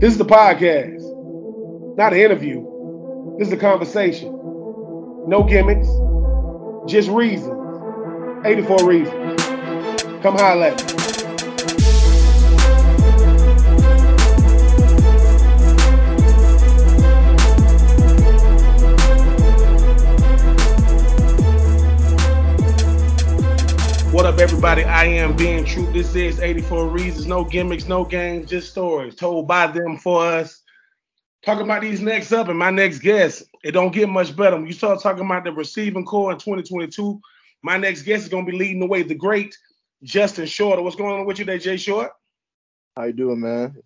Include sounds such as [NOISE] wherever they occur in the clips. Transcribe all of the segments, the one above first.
This is the podcast, not an interview. This is a conversation. No gimmicks, just reasons. 84 reasons. Come holler at me. What up, everybody? I am Ben Troupe. This is 84 Reasons. No gimmicks, no games, just stories told by them for us. Talking about these next up and my next guest. It don't get much better. When you start talking about the receiving corps in 2022, my next guest is going to be leading the way. The great Justin Shorter. What's going on with you today, Jay Short? How you doing, man?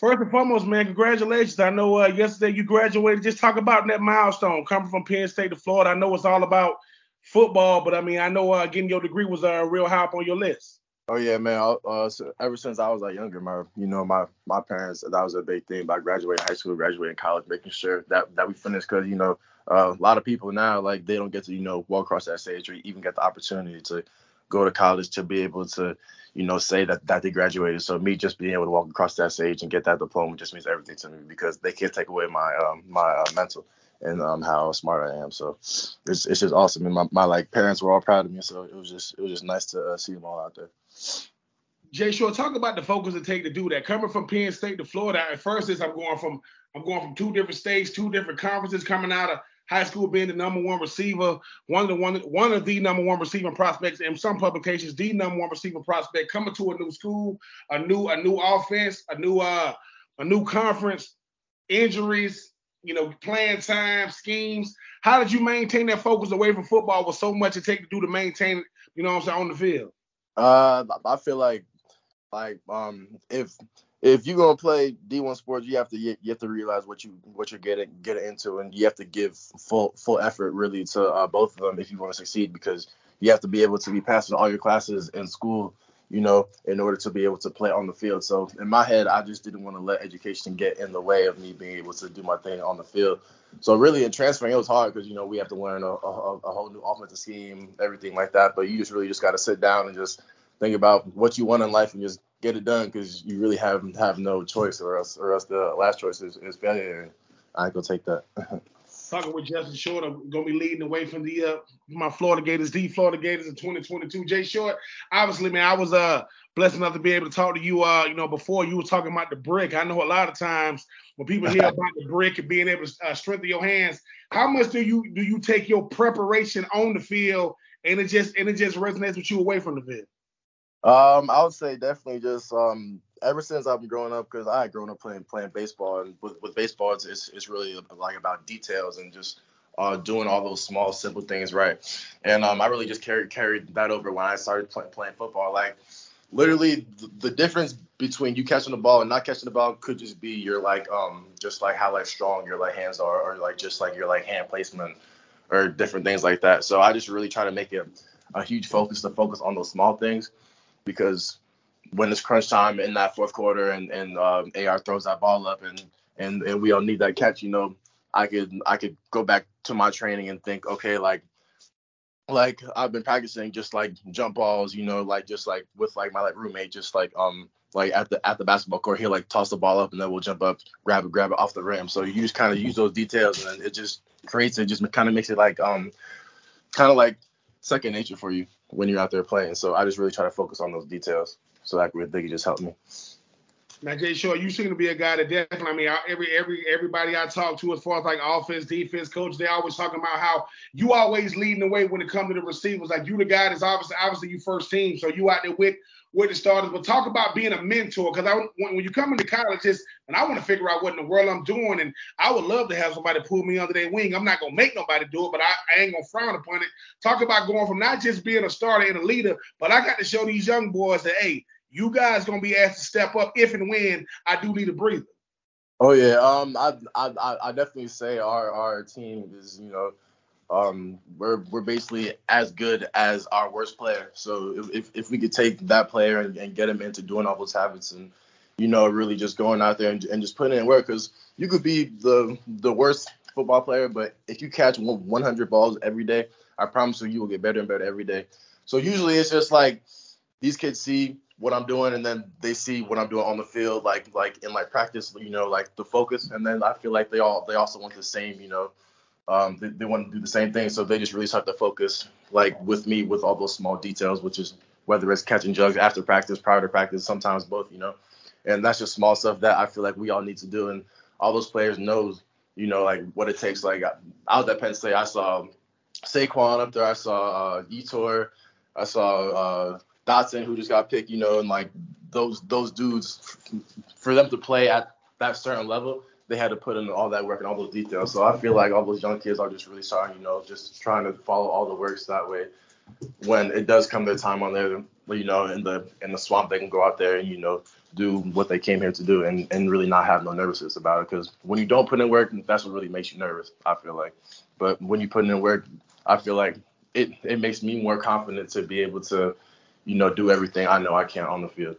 First and foremost, man, congratulations. I know uh, yesterday you graduated. Just talk about that milestone coming from Penn State to Florida. I know it's all about football, but I mean, I know uh, getting your degree was a uh, real high up on your list. Oh yeah, man. Uh, so ever since I was like younger, my you know my my parents that was a big thing about graduating high school, graduating college, making sure that that we finish because you know uh, a lot of people now like they don't get to you know walk across that stage or even get the opportunity to go to college to be able to you know say that that they graduated. So me just being able to walk across that stage and get that diploma just means everything to me because they can't take away my um my uh, mental and um, how smart I am. So it's, it's just awesome. And my, my like parents were all proud of me. So it was just it was just nice to uh, see them all out there. Jay Short, talk about the focus it take to do that. Coming from Penn State to Florida, at first is I'm going from I'm going from two different states, two different conferences, coming out of high school being the number one receiver, one of the one one of the number one receiving prospects in some publications, the number one receiving prospect, coming to a new school, a new a new offense, a new uh a new conference, injuries, you know, playing time, schemes. How did you maintain that focus away from football with so much it take to do to maintain you know what I'm saying, on the field? Uh, I feel like, like, um, if if you're gonna play D1 sports, you have to you have to realize what you what you're getting getting into, and you have to give full full effort really to uh, both of them if you want to succeed, because you have to be able to be passing all your classes in school you know, in order to be able to play on the field. So in my head, I just didn't want to let education get in the way of me being able to do my thing on the field. So really, in transferring, it was hard because you know we have to learn a, a, a, whole new offensive scheme, everything like that. But you just really just got to sit down and just think about what you want in life and just get it done because you really have have no choice, or else or else the last choice is, is failure. I go take that. [LAUGHS] talking with Justin Short. I'm gonna be leading away from the uh, my Florida Gators, the Florida Gators in 2022. Jay Short, obviously, man, I was uh blessed enough to be able to talk to you. Uh, you know, before you were talking about the brick. I know a lot of times when people hear [LAUGHS] about the brick and being able to uh, strengthen your hands, how much do you do you take your preparation on the field and it just and it just resonates with you away from the field? Um, I would say definitely just um ever since I've been growing up, because I had grown up playing playing baseball, and with, with baseball, it's, it's, it's really like about details and just uh, doing all those small simple things right. And um, I really just carried carried that over when I started play, playing football. Like literally, the, the difference between you catching the ball and not catching the ball could just be your like um just like how like strong your like hands are, or like just like your like hand placement, or different things like that. So I just really try to make it a huge focus to focus on those small things because when it's crunch time in that fourth quarter and and um, AR throws that ball up and and and we all need that catch, you know, I could I could go back to my training and think, okay, like like I've been practicing just like jump balls, you know, like just like with like my like roommate, just like um like at the at the basketball court, he'll like toss the ball up and then we'll jump up, grab it, grab it off the rim. So you just kind of use those details and it just creates it, just kind of makes it like um kind of like second nature for you when you're out there playing. So I just really try to focus on those details so that could just help me. Now, Jay Shaw, you seem to be a guy that definitely. I mean, every every everybody I talk to, as far as like offense, defense, coach, they always talking about how you always leading the way when it comes to the receivers. Like you, the guy that's obviously obviously you first team, so you out there with with the starters. But talk about being a mentor, because I when, when you come into college, just and I want to figure out what in the world I'm doing, and I would love to have somebody pull me under their wing. I'm not gonna make nobody do it, but I, I ain't gonna frown upon it. Talk about going from not just being a starter and a leader, but I got to show these young boys that hey you guys gonna be asked to step up if and when I do need a breather. Oh yeah, um, I I I definitely say our our team is you know, um, we're we're basically as good as our worst player. So if if we could take that player and, and get him into doing all those habits and you know really just going out there and, and just putting in work, because you could be the the worst football player, but if you catch 100 balls every day, I promise you you will get better and better every day. So usually it's just like these kids see what I'm doing, and then they see what I'm doing on the field, like like in my practice, you know, like the focus, and then I feel like they all they also want the same, you know, um, they, they want to do the same thing, so they just really start to focus, like with me, with all those small details, which is whether it's catching jugs after practice, prior to practice, sometimes both, you know, and that's just small stuff that I feel like we all need to do, and all those players knows, you know, like what it takes. Like I was at Penn State, I saw Saquon up there, I saw uh, Yetur, I saw uh, Dotson who just got picked, you know, and like those those dudes, for them to play at that certain level, they had to put in all that work and all those details. So I feel like all those young kids are just really starting, you know, just trying to follow all the works that way. When it does come their time on there, you know, in the in the swamp, they can go out there and you know do what they came here to do and, and really not have no nervousness about it. Because when you don't put in work, that's what really makes you nervous. I feel like, but when you put in work, I feel like it it makes me more confident to be able to, you know, do everything I know I can on the field.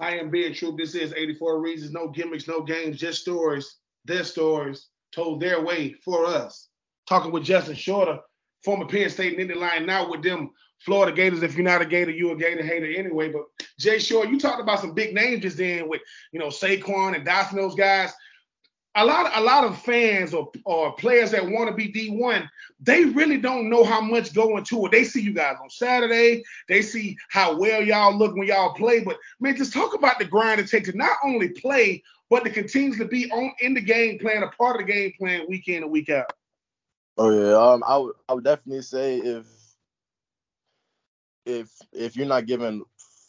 I am Ben Troupe. This is 84 Reasons, no gimmicks, no games, just stories, their stories told their way for us. Talking with Justin Shorter, former Penn State Nittany Lion, now with them Florida Gators. If you're not a Gator, you're a Gator hater anyway. But Jay Short, you talked about some big names just then with, you know, Saquon and Dotson, those guys a lot a lot of fans or, or players that want to be D1, they really don't know how much go into it. They see you guys on Saturday, they see how well y'all look when y'all play, but man, just talk about the grind it takes to not only play, but to continue to be on in the game plan, a part of the game plan week in and week out. Oh yeah, um, I would I would definitely say if if if you're not giving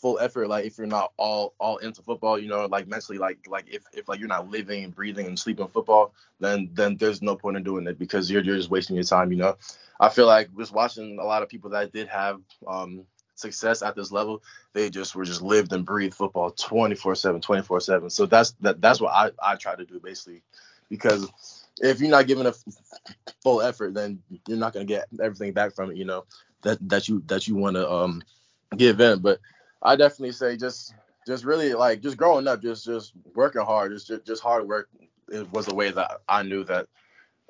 full effort like if you're not all all into football you know like mentally like like if, if like you're not living and breathing and sleeping football then then there's no point in doing it because you're, you're just wasting your time you know? I feel like just watching a lot of people that did have um success at this level they just were just lived and breathed football 24 7 24 7 so that's that that's what i i try to do basically. Because if you're not giving a full effort then you're not going to get everything back from it you know that that you that you want to um give in. But I definitely say just just really like just growing up, just just working hard, just just hard work it was the way that I knew that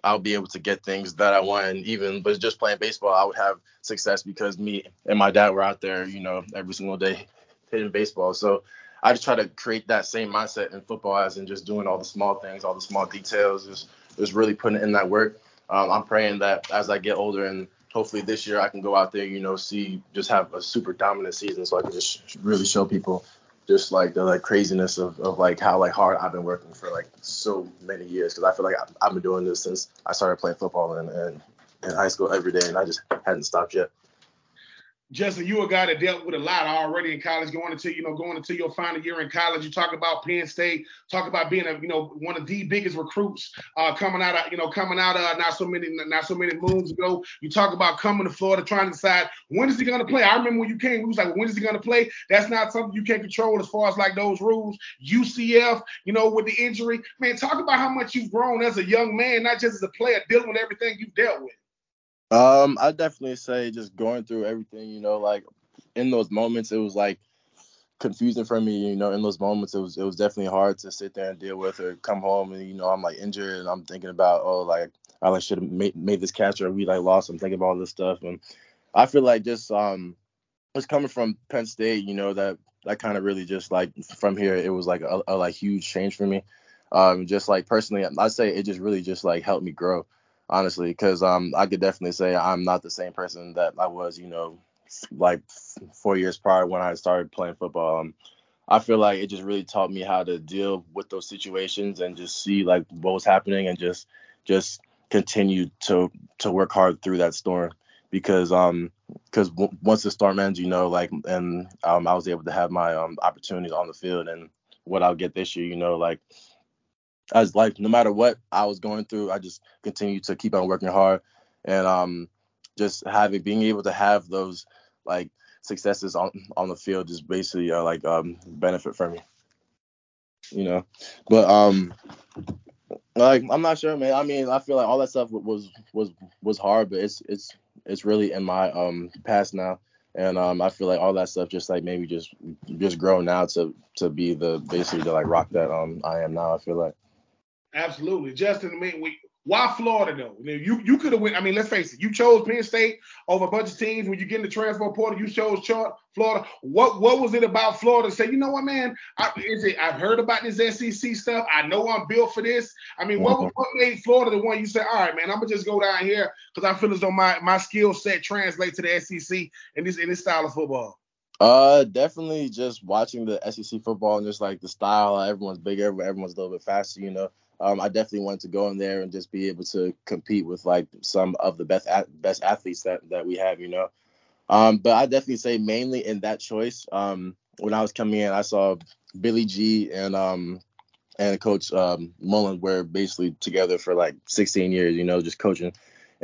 I'll be able to get things that I want. Even but just playing baseball, I would have success because me and my dad were out there, you know, every single day hitting baseball. So I just try to create that same mindset in football as in just doing all the small things, all the small details, just just really putting in that work. Um, I'm praying that as I get older and hopefully this year I can go out there, you know, see just have a super dominant season, so I can just really show people just like the like craziness of, of like how like hard I've been working for like so many years because I feel like I've been doing this since I started playing football and in, in high school every day, and I just hadn't stopped yet. Justin, you a guy that dealt with a lot already in college, going into you know going into your final year in college. You talk about Penn State, talk about being a you know one of the biggest recruits uh, coming out of you know coming out of not so many not so many moons ago. You talk about coming to Florida, trying to decide when is he going to play. I remember when you came, we was like, when is he going to play? That's not something you can't control as far as like those rules. UCF, you know, with the injury, man, talk about how much you've grown as a young man, not just as a player, dealing with everything you've dealt with. Um, I definitely say just going through everything, you know, like in those moments it was like confusing for me, you know, in those moments it was it was definitely hard to sit there and deal with or come home and you know, I'm like injured and I'm thinking about oh like I like should have made, made this catch or we like lost. I'm thinking about all this stuff and I feel like just um just coming from Penn State, you know, that that kind of really just like from here it was like a, a like huge change for me. Um just like personally I'd say it just really just like helped me grow honestly, because um, I could definitely say I'm not the same person that I was, you know, like four years prior when I started playing football. Um, I feel like it just really taught me how to deal with those situations and just see like what was happening and just just continue to to work hard through that storm because um because w- once the storm ends you know like and um I was able to have my um opportunities on the field and what I'll get this year you know like as like no matter what I was going through, I just continued to keep on working hard and um just having being able to have those like successes on on the field just basically uh, like um benefit for me. You know. But um like I'm not sure, man. I mean, I feel like all that stuff was was was hard, but it's it's it's really in my um past now. And um, I feel like all that stuff just like maybe just just grow now to to be the basically the like rock that um I am now. I feel like. Absolutely, Justin. I mean, we Why Florida though? You you could have went. I mean, let's face it. You chose Penn State over a bunch of teams. When you get in the transfer portal, you chose Florida. What what was it about Florida? Say, you know what, man? I, is it? I've heard about this SEC stuff. I know I'm built for this. I mean, what what made Florida the one you say? All right, man, I'm gonna just go down here because I feel as though my my skill set translates to the SEC and this in this style of football. Uh, definitely just watching the SEC football and just like the style. Everyone's bigger, everyone's a little bit faster, you know um, I definitely wanted to go in there and just be able to compete with like some of the best best athletes that that we have, you know. Um, but I definitely say mainly in that choice. Um, when I was coming in, I saw Billy G and um and Coach um, Mullen were basically together for like 16 years, you know, just coaching.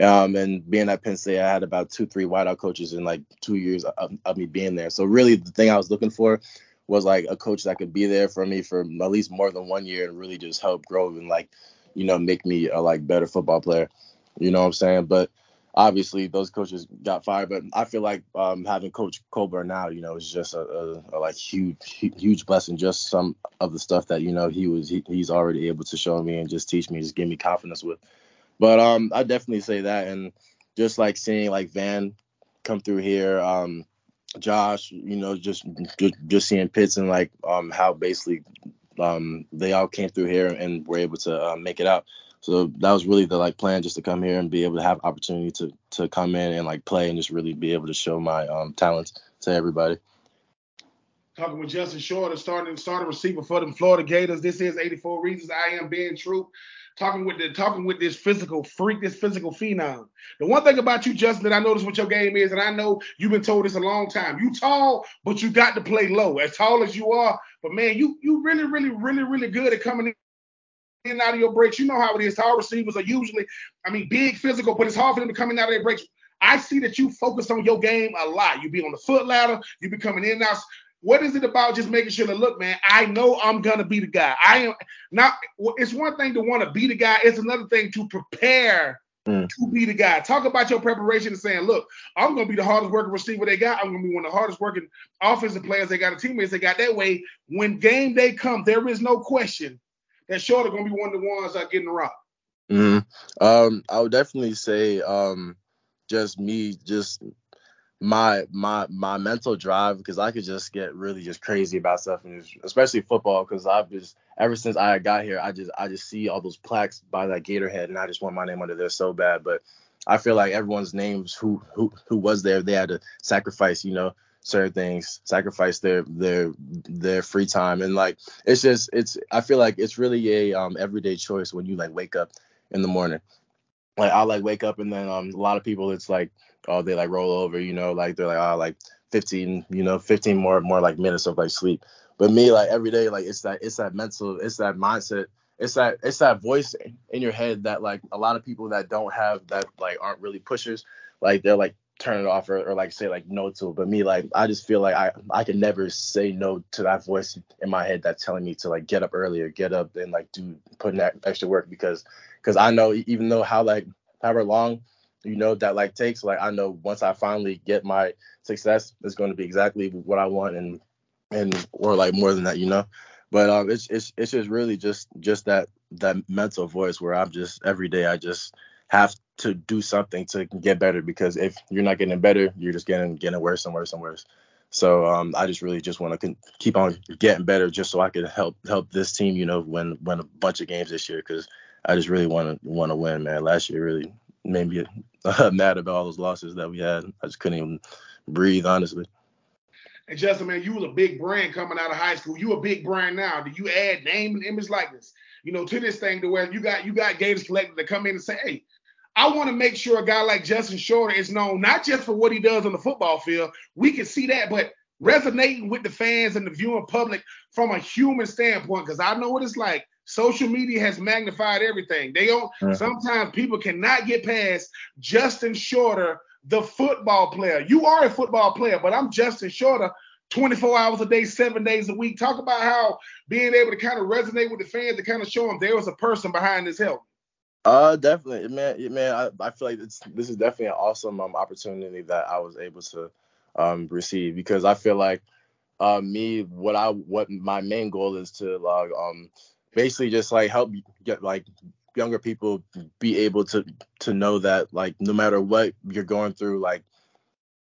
Um, and being at Penn State, I had about two, three wideout coaches in like two years of, of me being there. So really, the thing I was looking for was like a coach that could be there for me for at least more than one year and really just help grow and like, you know, make me a like better football player. You know what I'm saying? But obviously those coaches got fired. But I feel like um, having Coach Colbert now, you know, is just a, a, a, like huge, huge blessing. Just some of the stuff that you know he was he, he's already able to show me and just teach me, just give me confidence with. But um, I definitely say that, and just like seeing like Van come through here, um, Josh, you know, just just, just seeing Pitts and like um how basically um they all came through here and were able to uh, make it out. So that was really the like plan, just to come here and be able to have opportunity to to come in and like play and just really be able to show my um talents to everybody. Talking with Justin Short, starting starting receiver for the Florida Gators. This is 84 Reasons I Am Ben Troupe talking with the talking with this physical freak, this physical phenom. The one thing about you, Justin, that I noticed what your game is, and I know you've been told this a long time. You tall, but you got to play low. As tall as you are, but man, you you really, really, really, really good at coming in and out of your breaks. You know how it is. Tall receivers are usually, I mean, big physical, but it's hard for them to come in out of their breaks. I see that you focus on your game a lot. You be on the foot ladder, you be coming in and out. What is it about just making sure that look, man, I know I'm gonna be the guy. I am not. It's one thing to want to be the guy. It's another thing to prepare mm. to be the guy. Talk about your preparation and saying, look, I'm gonna be the hardest working receiver they got. I'm gonna be one of the hardest working offensive players they got, the teammates they got. That way, when game day comes, there is no question that Short are gonna be one of the ones that getting the rock. Mm. Um, I would definitely say, um, just me, just my my my mental drive because I could just get really just crazy about stuff and especially football because I've just ever since I got here I just I just see all those plaques by that Gatorhead and I just want my name under there so bad. But I feel like everyone's names who who who was there they had to sacrifice you know certain things sacrifice their their their free time. And like it's just it's I feel like it's really a um everyday choice when you like wake up in the morning like I like wake up and then um a lot of people it's like oh they like roll over, you know, like they're like oh like 15, you know, 15 more more like minutes of like sleep. But me like every day like it's that it's that mental it's that mindset it's that it's that voice in your head that like a lot of people that don't have that like aren't really pushers like they're like turn it off or, or like say like no to it. But me like I just feel like I I can never say no to that voice in my head that's telling me to like get up earlier, get up and like do put in that extra work because because I know even though how like however long you know that like takes like I know once I finally get my success it's going to be exactly what I want and and or like more than that you know? But um it's it's it's just really just just that that mental voice where I'm just every day I just have to do something to get better because if you're not getting better you're just getting getting worse and worse and worse. So um, I just really just want to keep on getting better just so I can help help this team you know win win a bunch of games this year because I just really want to want to win, man. Last year really made me uh, [LAUGHS] mad about all those losses that we had. I just couldn't even breathe, honestly. And Justin, man, you was a big brand coming out of high school. You a big brand now. Do you add name and image likeness, you know, to this thing to where you got you got Gators Collective to come in and say, hey, I want to make sure a guy like Justin Shorter is known not just for what he does on the football field. We can see that, but resonating with the fans and the viewing public from a human standpoint. Because I know what it's like Social media has magnified everything. They don't. Uh-huh. Sometimes people cannot get past Justin Shorter, the football player. You are a football player, but I'm Justin Shorter. 24 hours a day, seven days a week. Talk about how being able to kind of resonate with the fans to kind of show them there was a person behind this help. Uh, definitely, man. Man, I, I feel like it's, this is definitely an awesome um, opportunity that I was able to um, receive because I feel like uh, me, what I, what my main goal is to like um basically just like help get like younger people be able to to know that like no matter what you're going through, like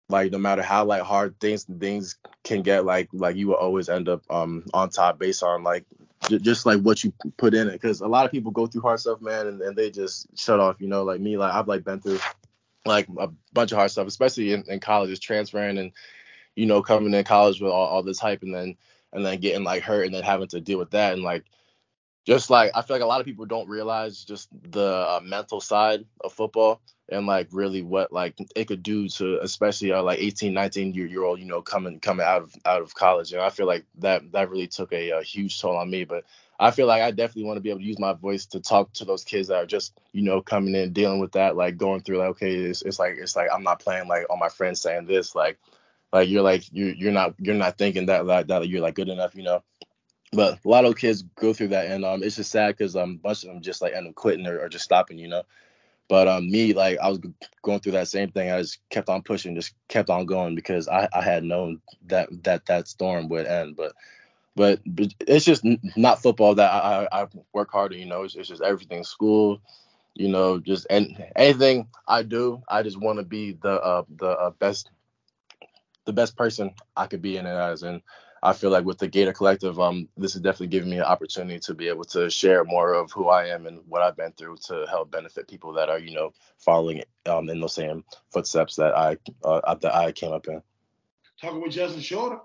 like no matter how like hard things things can get, like like you will always end up um on top based on like j- just like what you put in it. Because a lot of people go through hard stuff, man, and, and they just shut off. You know, like me, like I've like been through like a bunch of hard stuff, especially in, in college, just transferring and you know coming in college with all, all this hype and then and then getting like hurt and then having to deal with that and like just like I feel like a lot of people don't realize just the uh, mental side of football and like really what like it could do to especially a like 18 19 year, year old you know coming coming out of out of college. And I feel like that that really took a, a huge toll on me. But I feel like I definitely want to be able to use my voice to talk to those kids that are just you know coming in dealing with that like going through like okay it's, it's like it's like I'm not playing like all my friends saying this like like you're like you're you're not you're not thinking that like that you're like good enough you know but a lot of kids go through that, and um, it's just sad because um, a bunch of them just like end up quitting or, or just stopping, you know. But um, me, like I was going through that same thing. I just kept on pushing, just kept on going because I, I had known that that that storm would end. But but, but it's just not football that I, I, work harder. You know, it's, it's just everything, school, you know, just and anything I do, I just want to be the uh, the uh, best the best person I could be in it as. And I feel like with the Gator Collective, um, this is definitely giving me an opportunity to be able to share more of who I am and what I've been through to help benefit people that are, you know, following um, in those same footsteps that I uh, that I came up in. Talking with Justin Shorter,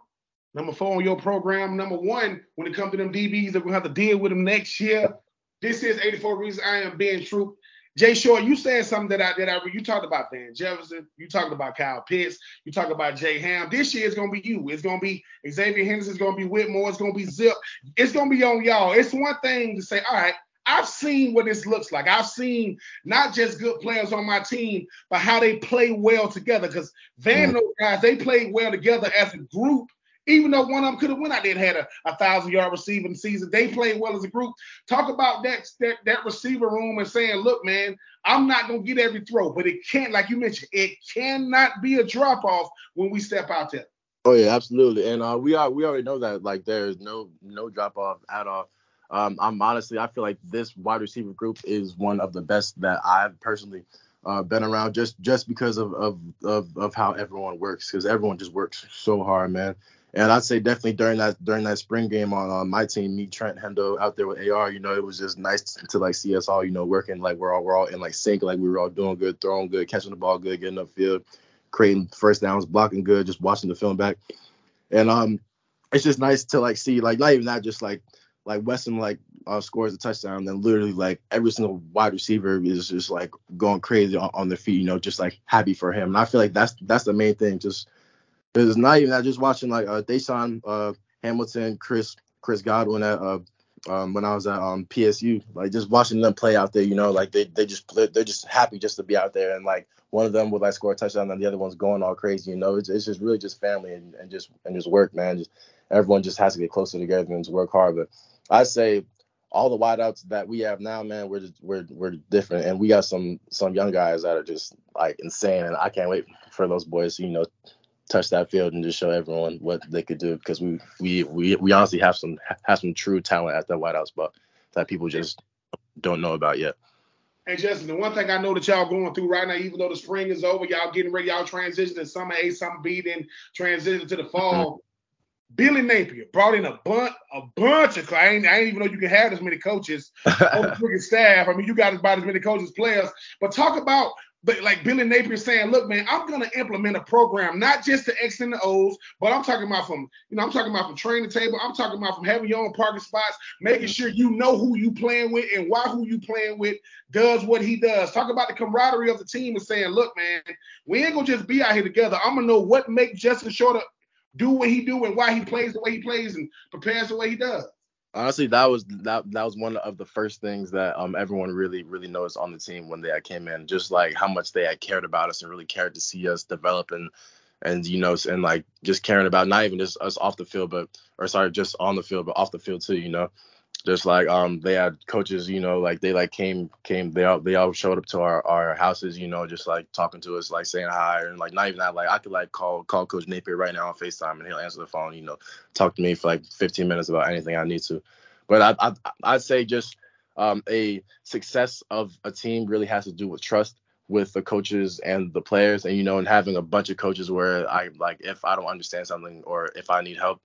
number four on your program. Number one, when it comes to them DBs that we have to deal with them next year. This is 84 Reasons I Am Ben Troupe. Jay Short, you said something that I that I you talked about Van Jefferson, you talked about Kyle Pitts, you talked about Jay Ham. This year is gonna be you. It's gonna be Xavier Henderson, it's gonna be Whittemore, it's gonna be Zip. It's gonna be on y'all. It's one thing to say, all right, I've seen what this looks like. I've seen not just good players on my team, but how they play well together. Because Van mm-hmm. those guys, they played well together as a group even though one of them could have went out there and had a, a thousand yard receiving season, they played well as a group. Talk about that, that that receiver room and saying, look, man, I'm not gonna get every throw, but it can't, like you mentioned, it cannot be a drop off when we step out there. Oh yeah, absolutely. And uh, we are we already know that like there's no no drop off at all. Um, I'm honestly I feel like this wide receiver group is one of the best that I've personally uh, been around just just because of of of, of how everyone works because everyone just works so hard, man. And I'd say definitely during that during that spring game on, on my team, me Trent Hendo out there with AR, you know, it was just nice to like see us all, you know, working like we're all we're all in like sync, like we were all doing good, throwing good, catching the ball good, getting upfield, creating first downs, blocking good, just watching the film back. And um it's just nice to like see like not even that just like like Weston like uh, scores a touchdown, then literally like every single wide receiver is just like going crazy on, on their feet, you know, just like happy for him. And I feel like that's that's the main thing, just it's not even that. Just watching like uh, DaeSean uh, Hamilton, Chris Chris Godwin at uh, um, when I was at um, PSU, like just watching them play out there, you know, like they they just they're just happy just to be out there, and like one of them would like score a touchdown, and the other one's going all crazy, you know. It's, it's just really just family and, and just and just work, man. Just everyone just has to get closer together and just work hard. But I say all the wideouts that we have now, man, we're just we're we're different, and we got some some young guys that are just like insane, and I can't wait for those boys, you know, touch that field and just show everyone what they could do because we we we, we honestly have some have some true talent at that White House, but that people just don't know about yet. And Justin, the one thing I know that y'all going through right now, even though the spring is over, y'all getting ready, y'all transitioning summer A, summer B, then transition to the fall. Mm-hmm. Billy Napier brought in a bunch, a bunch of. I ain't, I ain't even know you can have this many coaches on the [LAUGHS] freaking staff. I mean, you got about as many coaches, players. But talk about but like Billy Napier saying, look, man, I'm gonna implement a program, not just the X and the O's, but I'm talking about from, you know, I'm talking about from training table, I'm talking about from having your own parking spots, making sure you know who you playing with and why who you playing with does what he does. Talk about the camaraderie of the team and saying, look, man, we ain't gonna just be out here together. I'm gonna know what makes Justin Shorter do what he do and why he plays the way he plays and prepares the way he does honestly that was that that was one of the first things that um everyone really really noticed on the team when they I came in just like how much they had cared about us and really cared to see us develop and and you know and like just caring about not even just us off the field but or sorry just on the field but off the field too you know just like um they had coaches you know like they like came came they all they all showed up to our our houses you know just like talking to us like saying hi and like not even that like i could like call call coach napier right now on facetime and he'll answer the phone you know talk to me for like 15 minutes about anything i need to. But i, I i'd say just um, a success of a team really has to do with trust with the coaches and the players and you know and having a bunch of coaches where i like if i don't understand something or if i need help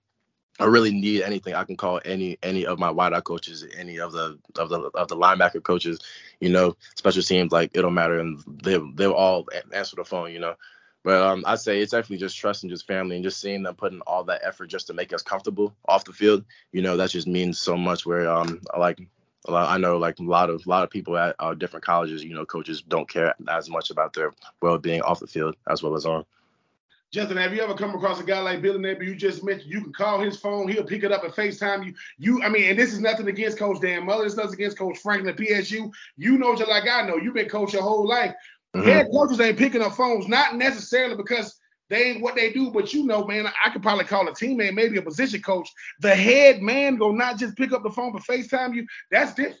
I really need anything, I can call any any of my wideout coaches, any of the of the of the linebacker coaches, you know, special teams like it don't matter, and they they'll all answer the phone, you know. But um, I'd say it's definitely just trust and just family and just seeing them putting all that effort just to make us comfortable off the field. You know, that just means so much. Where um, like a lot, I know like a lot of a lot of people at uh, different colleges, you know, coaches don't care as much about their well being off the field as well as on. Justin, have you ever come across a guy like Billy Napier? You just mentioned you can call his phone, he'll pick it up and FaceTime you. You, I mean, and this is nothing against Coach Dan Mullen, this nothing against Coach Franklin at PSU. You know just like I know. You've been coach your whole life. Mm-hmm. Head coaches ain't picking up phones, not necessarily because they ain't what they do, but you know, man, I could probably call a teammate, maybe a position coach. The head man go not just pick up the phone but FaceTime you. That's different.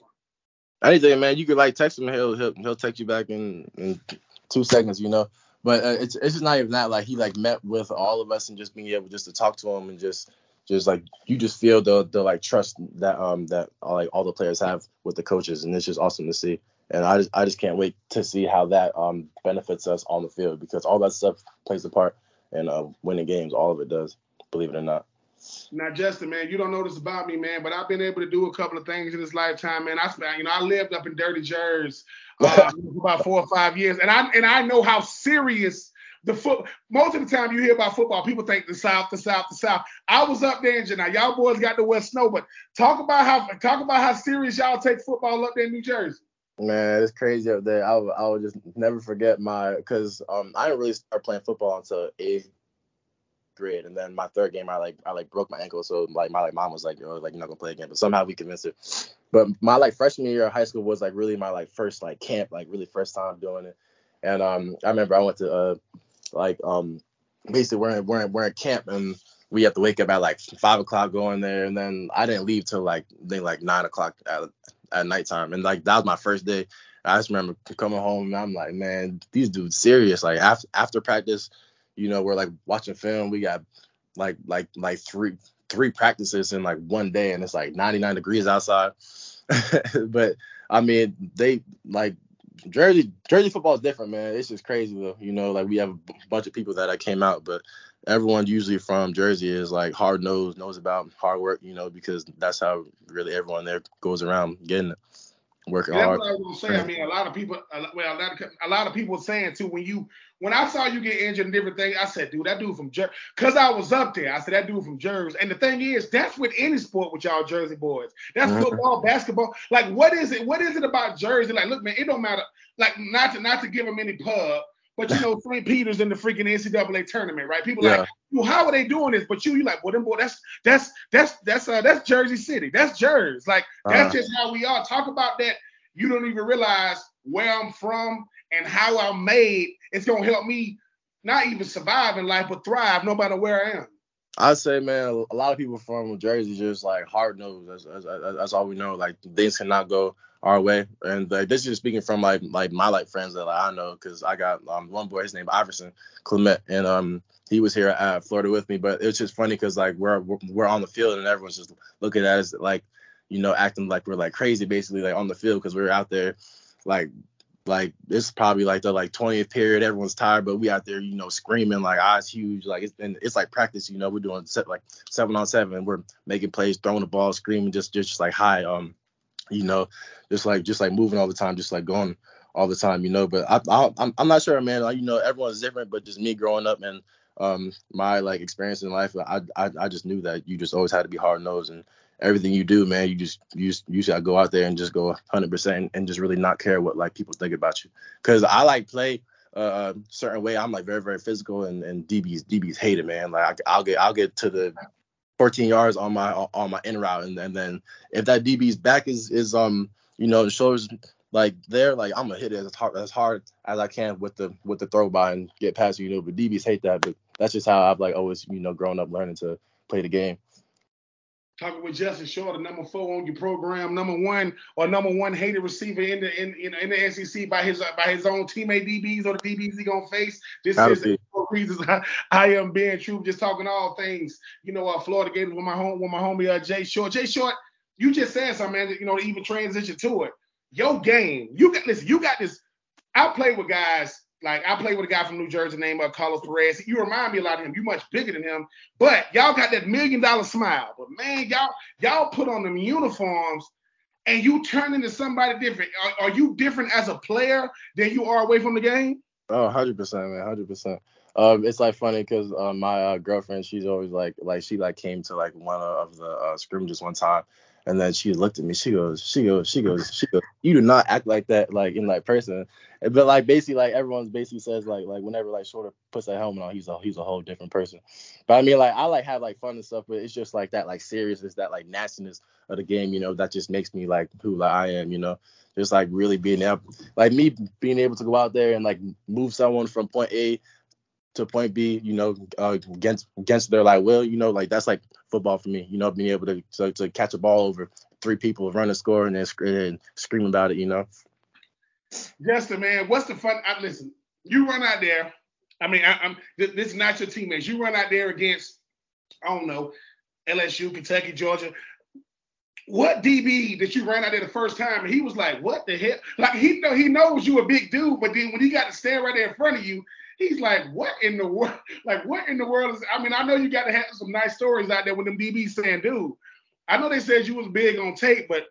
Anything, man. You could like text him, he'll he'll he'll text you back in, in two seconds, you know. But uh, it's it's just not even that. Like he like met with all of us and just being able just to talk to him and just just like you just feel the the like trust that um that uh, like all the players have with the coaches and it's just awesome to see. And I just I just can't wait to see how that um benefits us on the field because all that stuff plays a part in uh, winning games. All of it does, believe it or not. Now, Justin, man, you don't know this about me, man, but I've been able to do a couple of things in this lifetime, man. I, you know, I lived up in Dirty Jersey uh, about four or five years, and I and I know how serious the foot. Most of the time, you hear about football, people think the South, the South, the South. I was up there in now. Y'all boys got the wear snow, but talk about how talk about how serious y'all take football up there in New Jersey. Man, it's crazy up there. I I would just never forget my because um I didn't really start playing football until eighth grade, and then my third game I like I like broke my ankle, so like my like mom was like, yo, like you're not gonna play again, but somehow we convinced her. But my like freshman year of high school was like really my like first like camp, like really first time doing it, and um I remember I went to uh like um basically we're in we're in, we're in camp and we have to wake up at like five o'clock going there, and then I didn't leave till like they like nine o'clock at at nighttime, and like that was my first day. I just remember coming home and I'm like, man, these dudes serious. Like after after practice, you know, we're like watching film. We got like like like three three practices in like one day, and it's like 99 degrees outside. [LAUGHS] but I mean, they like Jersey Jersey football is different, man. It's just crazy though. You know, like we have a bunch of people that I came out, but everyone usually from Jersey is like hard nosed, knows about hard work, you know, because that's how really everyone there goes around getting it working That's hard. what I was gonna say. I mean, a lot of people, well, a lot of, a lot of people saying too when you when I saw you get injured and different things, I said, dude, that dude from Jersey, cause I was up there. I said that dude from Jersey. And the thing is, that's with any sport with y'all Jersey boys. That's mm-hmm. football, basketball. Like, what is it? What is it about Jersey? Like, look, man, it don't matter. Like, not to not to give them any pub, but you know, St. Peter's in the freaking NCAA tournament, right? People yeah. like, well, how are they doing this? But you, you like, well, them boy, that's that's that's that's uh that's Jersey City. That's Jersey. Like, that's uh-huh. just how we are. Talk about that you don't even realize where I'm from and how I'm made. It's gonna help me not even survive in life, but thrive no matter where I am. I say, man, a lot of people from Jersey just like hard nosed. That's, that's, that's, all we know. Like things cannot go our way, and like, this is just speaking from like like my like friends that like, I know, because I got um one boy, his name Iverson Clement, and um he was here at Florida with me. But it's just funny because like we're, we're on the field and everyone's just looking at us like you know, acting like we're like crazy basically like on the field because we are out there like like it's probably like the like 20th period everyone's tired but we out there you know screaming like eyes huge like it's been it's like practice you know we're doing set like seven on seven we're making plays throwing the ball screaming just just, just like high um you know just like just like moving all the time just like going all the time you know but I, I I'm, I'm not sure man like, you know everyone's different but just me growing up and um my like experience in life I, I I just knew that you just always had to be hard nosed and everything you do, man, you just you just you gotta go out there and just go 100% and just really not care what like people think about you. Cause I like play a certain way. I'm like very very physical and and DBs DBs hate it, man. Like I, will get I'll get to the 14 yards on my on my in route and, and then if that DB's back is is um you know the shoulders like there like I'm gonna hit it as hard as hard as I can with the with the throw by and get past you know. But DBs hate that, but that's just how I've like always you know grown up learning to play the game talking with Justin Short, the number four on your program, number one or number one hated receiver in the in, in, in the SEC by his by his own teammate DBs or the DBs he gonna face. This is reasons I, [LAUGHS] I, am Ben Troupe, just talking all things. You know, uh, Florida Gators with my home with my homie uh, Jay Short. Jay Short, you just said something, man. You know, even transition to it. Your game, you got listen. You got this. I play with guys like I play with a guy from New Jersey named uh, Carlos Perez. You remind me a lot of him. You much bigger than him, but y'all got that million dollar smile. But man, y'all y'all put on them uniforms and you turn into somebody different. Are, are you different as a player than you are away from the game? Oh, 100 percent, man, hundred percent. Um, it's like funny because uh, my uh, girlfriend, she's always like, like she like came to like one of the uh, scrimmages one time, and then she looked at me. She goes, she goes, she goes, she goes. You do not act like that, like in like person. But like basically, like everyone's basically says like like whenever like Shorter puts that helmet on, he's a he's a whole different person. But I mean like I like have like fun and stuff, but it's just like that like seriousness, that like nastiness of the game, you know, that just makes me like who like I am, you know. Just like really being able, like me being able to go out there and like move someone from point A to point B, you know, uh, against against their like will, you know, like that's like football for me, you know, being able to to, to catch a ball over three people, run a score, and then sc- and scream about it, you know. Justin, man, what's the fun? I, listen, you run out there. I mean, I, am this, this is not your teammates. You run out there against, I don't know, LSU, Kentucky, Georgia. What DB did you run out there the first time? And he was like, "What the hell?" Like he know he knows you a big dude, but then when he got to stand right there in front of you, he's like, "What in the world? [LAUGHS] Like what in the world is?" I mean, I know you got to have some nice stories out there with them DBs saying, "Dude, I know they said you was big on tape, but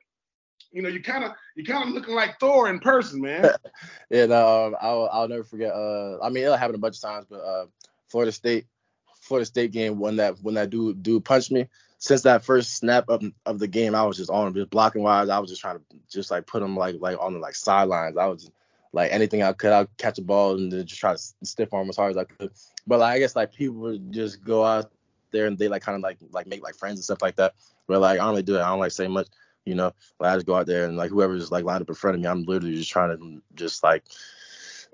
you know, you kind of you kind of looking like Thor in person, man." [LAUGHS] yeah, no, um, I'll I'll never forget. Uh, I mean, it'll happen a bunch of times, but uh, Florida State, Florida State game when that when that dude dude punched me. Since that first snap of, of the game, I was just on him, just blocking wise. I was just trying to just like put him like like on the like sidelines. I was like anything I could, I'd catch a ball and just try to stiff arm as hard as I could. But like I guess like people would just go out there and they like kind of like like make like friends and stuff like that. But like I don't really do it. I don't like say much, you know. Like I just go out there and like whoever's like lined up in front of me, I'm literally just trying to just like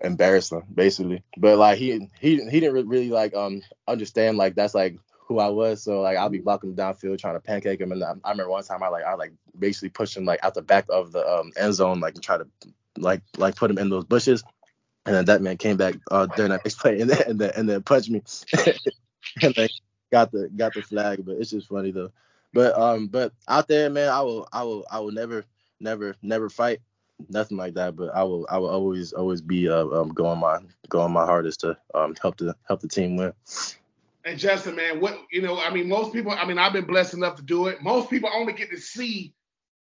embarrass them basically. But like he he he didn't really like um understand like that's like who I was. So like I'll be blocking downfield trying to pancake him. And I, I remember one time I like I like basically pushed him like out the back of the um, end zone like and try to like like put him in those bushes. And then that man came back uh, during that next play [LAUGHS] and then and then, and then punched me. [LAUGHS] and then got the got the flag. But it's just funny though. But um but out there, man, I will I will I will never never never fight nothing like that. But I will I will always always be uh, um, going my going my hardest to um help the help the team win. And Justin, man, what you know, I mean, most people, I mean, I've been blessed enough to do it. Most people only get to see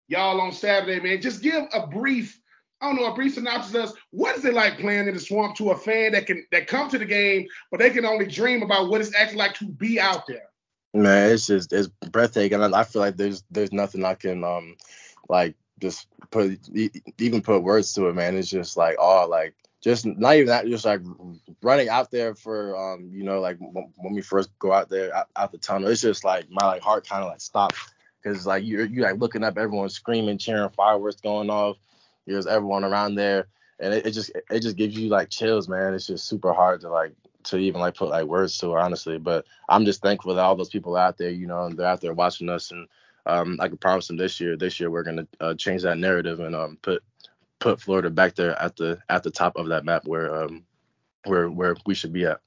y'all on Saturday, man. Just give a brief I don't know, a brief synopsis of what is it like playing in the swamp to a fan that can that come to the game, but they can only dream about what it's actually like to be out there. Man, it's just it's breathtaking. I feel like there's there's nothing I can um like just put even put words to it, man. It's just like oh like just not even that, just like running out there for um you know like when we first go out there out, out the tunnel, it's just like my like heart kind of like stops because like you're you like looking up, everyone screaming, cheering, fireworks going off there's everyone around there, and it, it, just it just gives you like chills, man. It's just super hard to like to even like put like words to honestly. But I'm just thankful that all those people out there, you know, they're out there watching us, and um, I can promise them this year, this year we're gonna uh, change that narrative and um, put put Florida back there at the at the top of that map where um where where we should be at.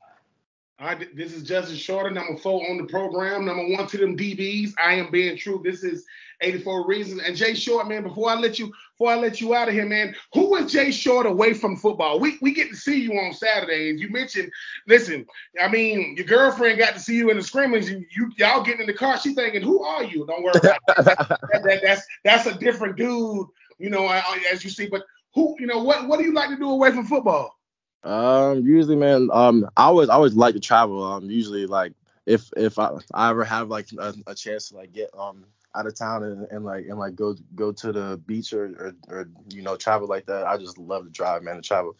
All this is Justin Shorter, number four on the program. Number one to them DBs. I am Ben Troupe. This is 84 Reasons. And Jay Short, man, before I let you before I let you out of here, man, who was Jay Short away from football? We we get to see you on Saturdays. You mentioned, listen, I mean, your girlfriend got to see you in the scrimmage. You, you y'all getting in the car. She's thinking, who are you? Don't worry about that. that, that. That's that's a different dude, you know, as you see. But who, you know, what what do you like to do away from football? Um, usually, man, um, I always I always like to travel. Um, usually like if if I, I ever have like a, a chance to like get um out of town and, and like and like go go to the beach or, or or you know travel like that, I just love to drive, man, to travel.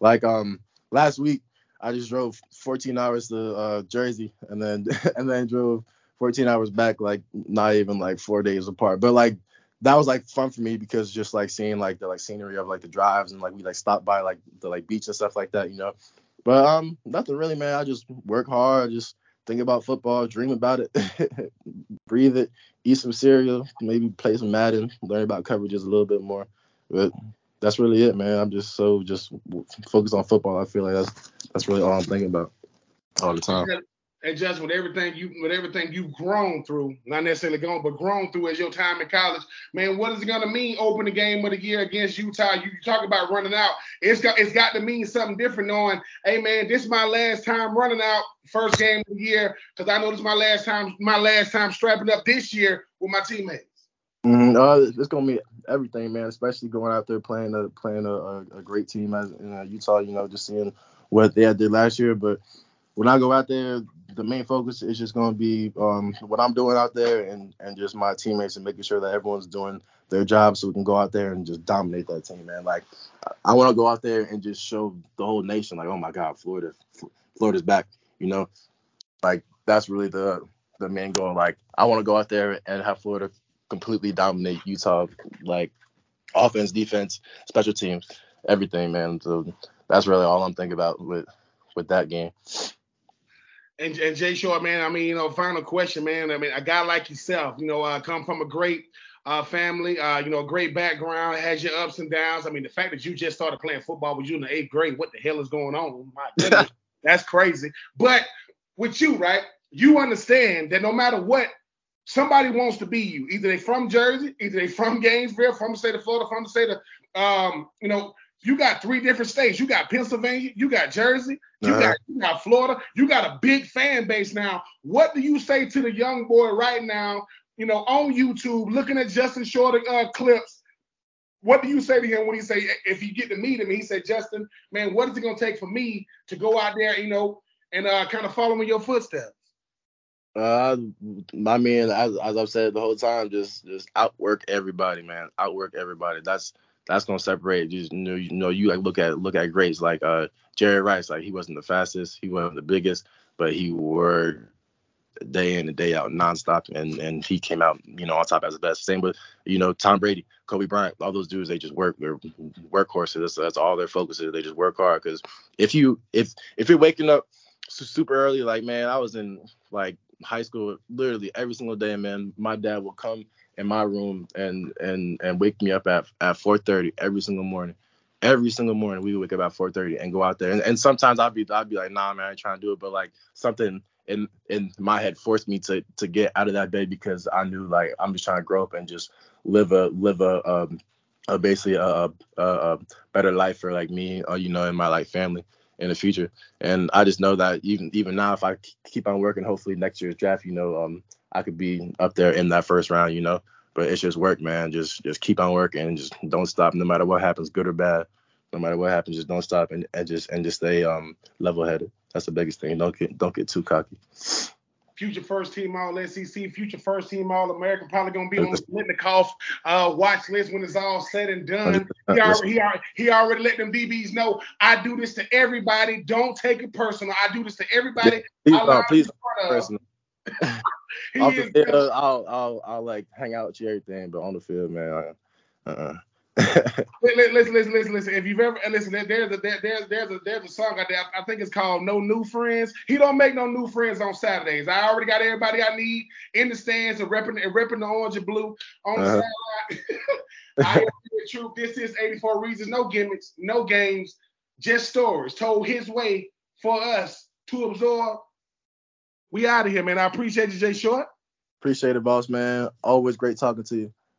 Like um last week I just drove 14 hours to uh, Jersey and then [LAUGHS] and then drove 14 hours back, like not even like four days apart. But like that was like fun for me because just like seeing like the like scenery of like the drives and like we like stopped by like the like beach and stuff like that, you know. But um nothing really, man. I just work hard, just think about football, dream about it, [LAUGHS] breathe it, eat some cereal, maybe play some Madden, learn about coverages a little bit more. But that's really it, man. I'm just so just focused on football. I feel like that's that's really all I'm thinking about all the time. And just with everything you with everything you've grown through, not necessarily gone, but grown through as your time in college, man, what is it gonna mean open the game of the year against Utah? You, talk about running out. It's got it's got to mean something different, knowing, hey man, this is my last time running out, first game of the year, because I know this is my last time, my last time strapping up this year with my teammates. Mm, uh, it's gonna be everything, man. Especially going out there playing a playing a, a great team as in uh, Utah. You know, just seeing what they did last year. But when I go out there, the main focus is just gonna be um, what I'm doing out there and and just my teammates and making sure that everyone's doing their job so we can go out there and just dominate that team, man. Like I want to go out there and just show the whole nation, like, oh my God, Florida, Florida's back. You know, like that's really the the main goal. Like I want to go out there and have Florida completely dominate Utah, like offense, defense, special teams, everything, man. So that's really all I'm thinking about with with that game. And, and Jay Short, man, I mean, you know, final question, man. I mean, a guy like yourself, you know, uh, come from a great uh, family, uh, you know, great background, has your ups and downs. I mean, the fact that you just started playing football with you in the eighth grade, what the hell is going on? My [LAUGHS] goodness, that's crazy. But with you, right, you understand that no matter what somebody wants to be you. Either they from Jersey, either they from Gainesville, from the state of Florida, from the state of, um, you know, you got three different states. You got Pennsylvania, you got Jersey, you uh-huh. got you got Florida. You got a big fan base now. What do you say to the young boy right now? You know, on YouTube, looking at Justin Short uh, clips. What do you say to him when he say if you get to meet him? He said, Justin, man, what is it gonna take for me to go out there, you know, and uh, kind of follow in your footsteps? Uh, I mean, as, as I've said the whole time, just just outwork everybody, man. Outwork everybody. That's that's gonna separate. You know, you know, you like look at look at greats like uh Jerry Rice. Like he wasn't the fastest, he wasn't the biggest, but he worked day in and day out nonstop, and and he came out you know on top as the best. Same with you know Tom Brady, Kobe Bryant, all those dudes. They just work. They're workhorses. That's, that's all their focus is. They just work hard. Because if you if if you're waking up super early, like man, I was in like high school, literally every single day, man, my dad will come in my room and and and wake me up at at 4:30 every single morning. Every single morning we would wake up at 4:30 and go out there. And, and sometimes I'd be I'd be like, nah, man, I ain't trying to do it, but like something in in my head forced me to to get out of that bed because I knew like I'm just trying to grow up and just live a live a um a basically a, a, a better life for like me, or, you know, and my like family in the future. And I just know that even even now, if I keep on working, hopefully next year's draft, you know, um, I could be up there in that first round, you know. But it's just work, man. Just just keep on working and just don't stop, no matter what happens, good or bad. No matter what happens, just don't stop and, and just and just stay um level headed. That's the biggest thing. Don't get don't get too cocky future first team All SEC, future first team All American, probably gonna be on the Biletnikoff uh, watch list when it's all said and done. He already, he already, he already let them DBs know I do this to everybody. Don't take it personal. I do this to everybody. Yeah, please, uh, please personal. [LAUGHS] Off the [LAUGHS] field, I'll, I'll, I'll like hang out with you everything, but on the field, man, uh-uh [LAUGHS] listen, listen, listen, listen. If you've ever listen, there's a there's there's a there's a song out there. I think it's called No New Friends. He don't make no new friends on Saturdays. I already got everybody I need in the stands and repping and repping the orange and blue on uh-huh. the sideline. [LAUGHS] I am the truth. This is 84 Reasons. No gimmicks, no games, just stories told his way for us to absorb. We out of here, man. I appreciate you, Jay Short. Appreciate it, boss, man. Always great talking to you.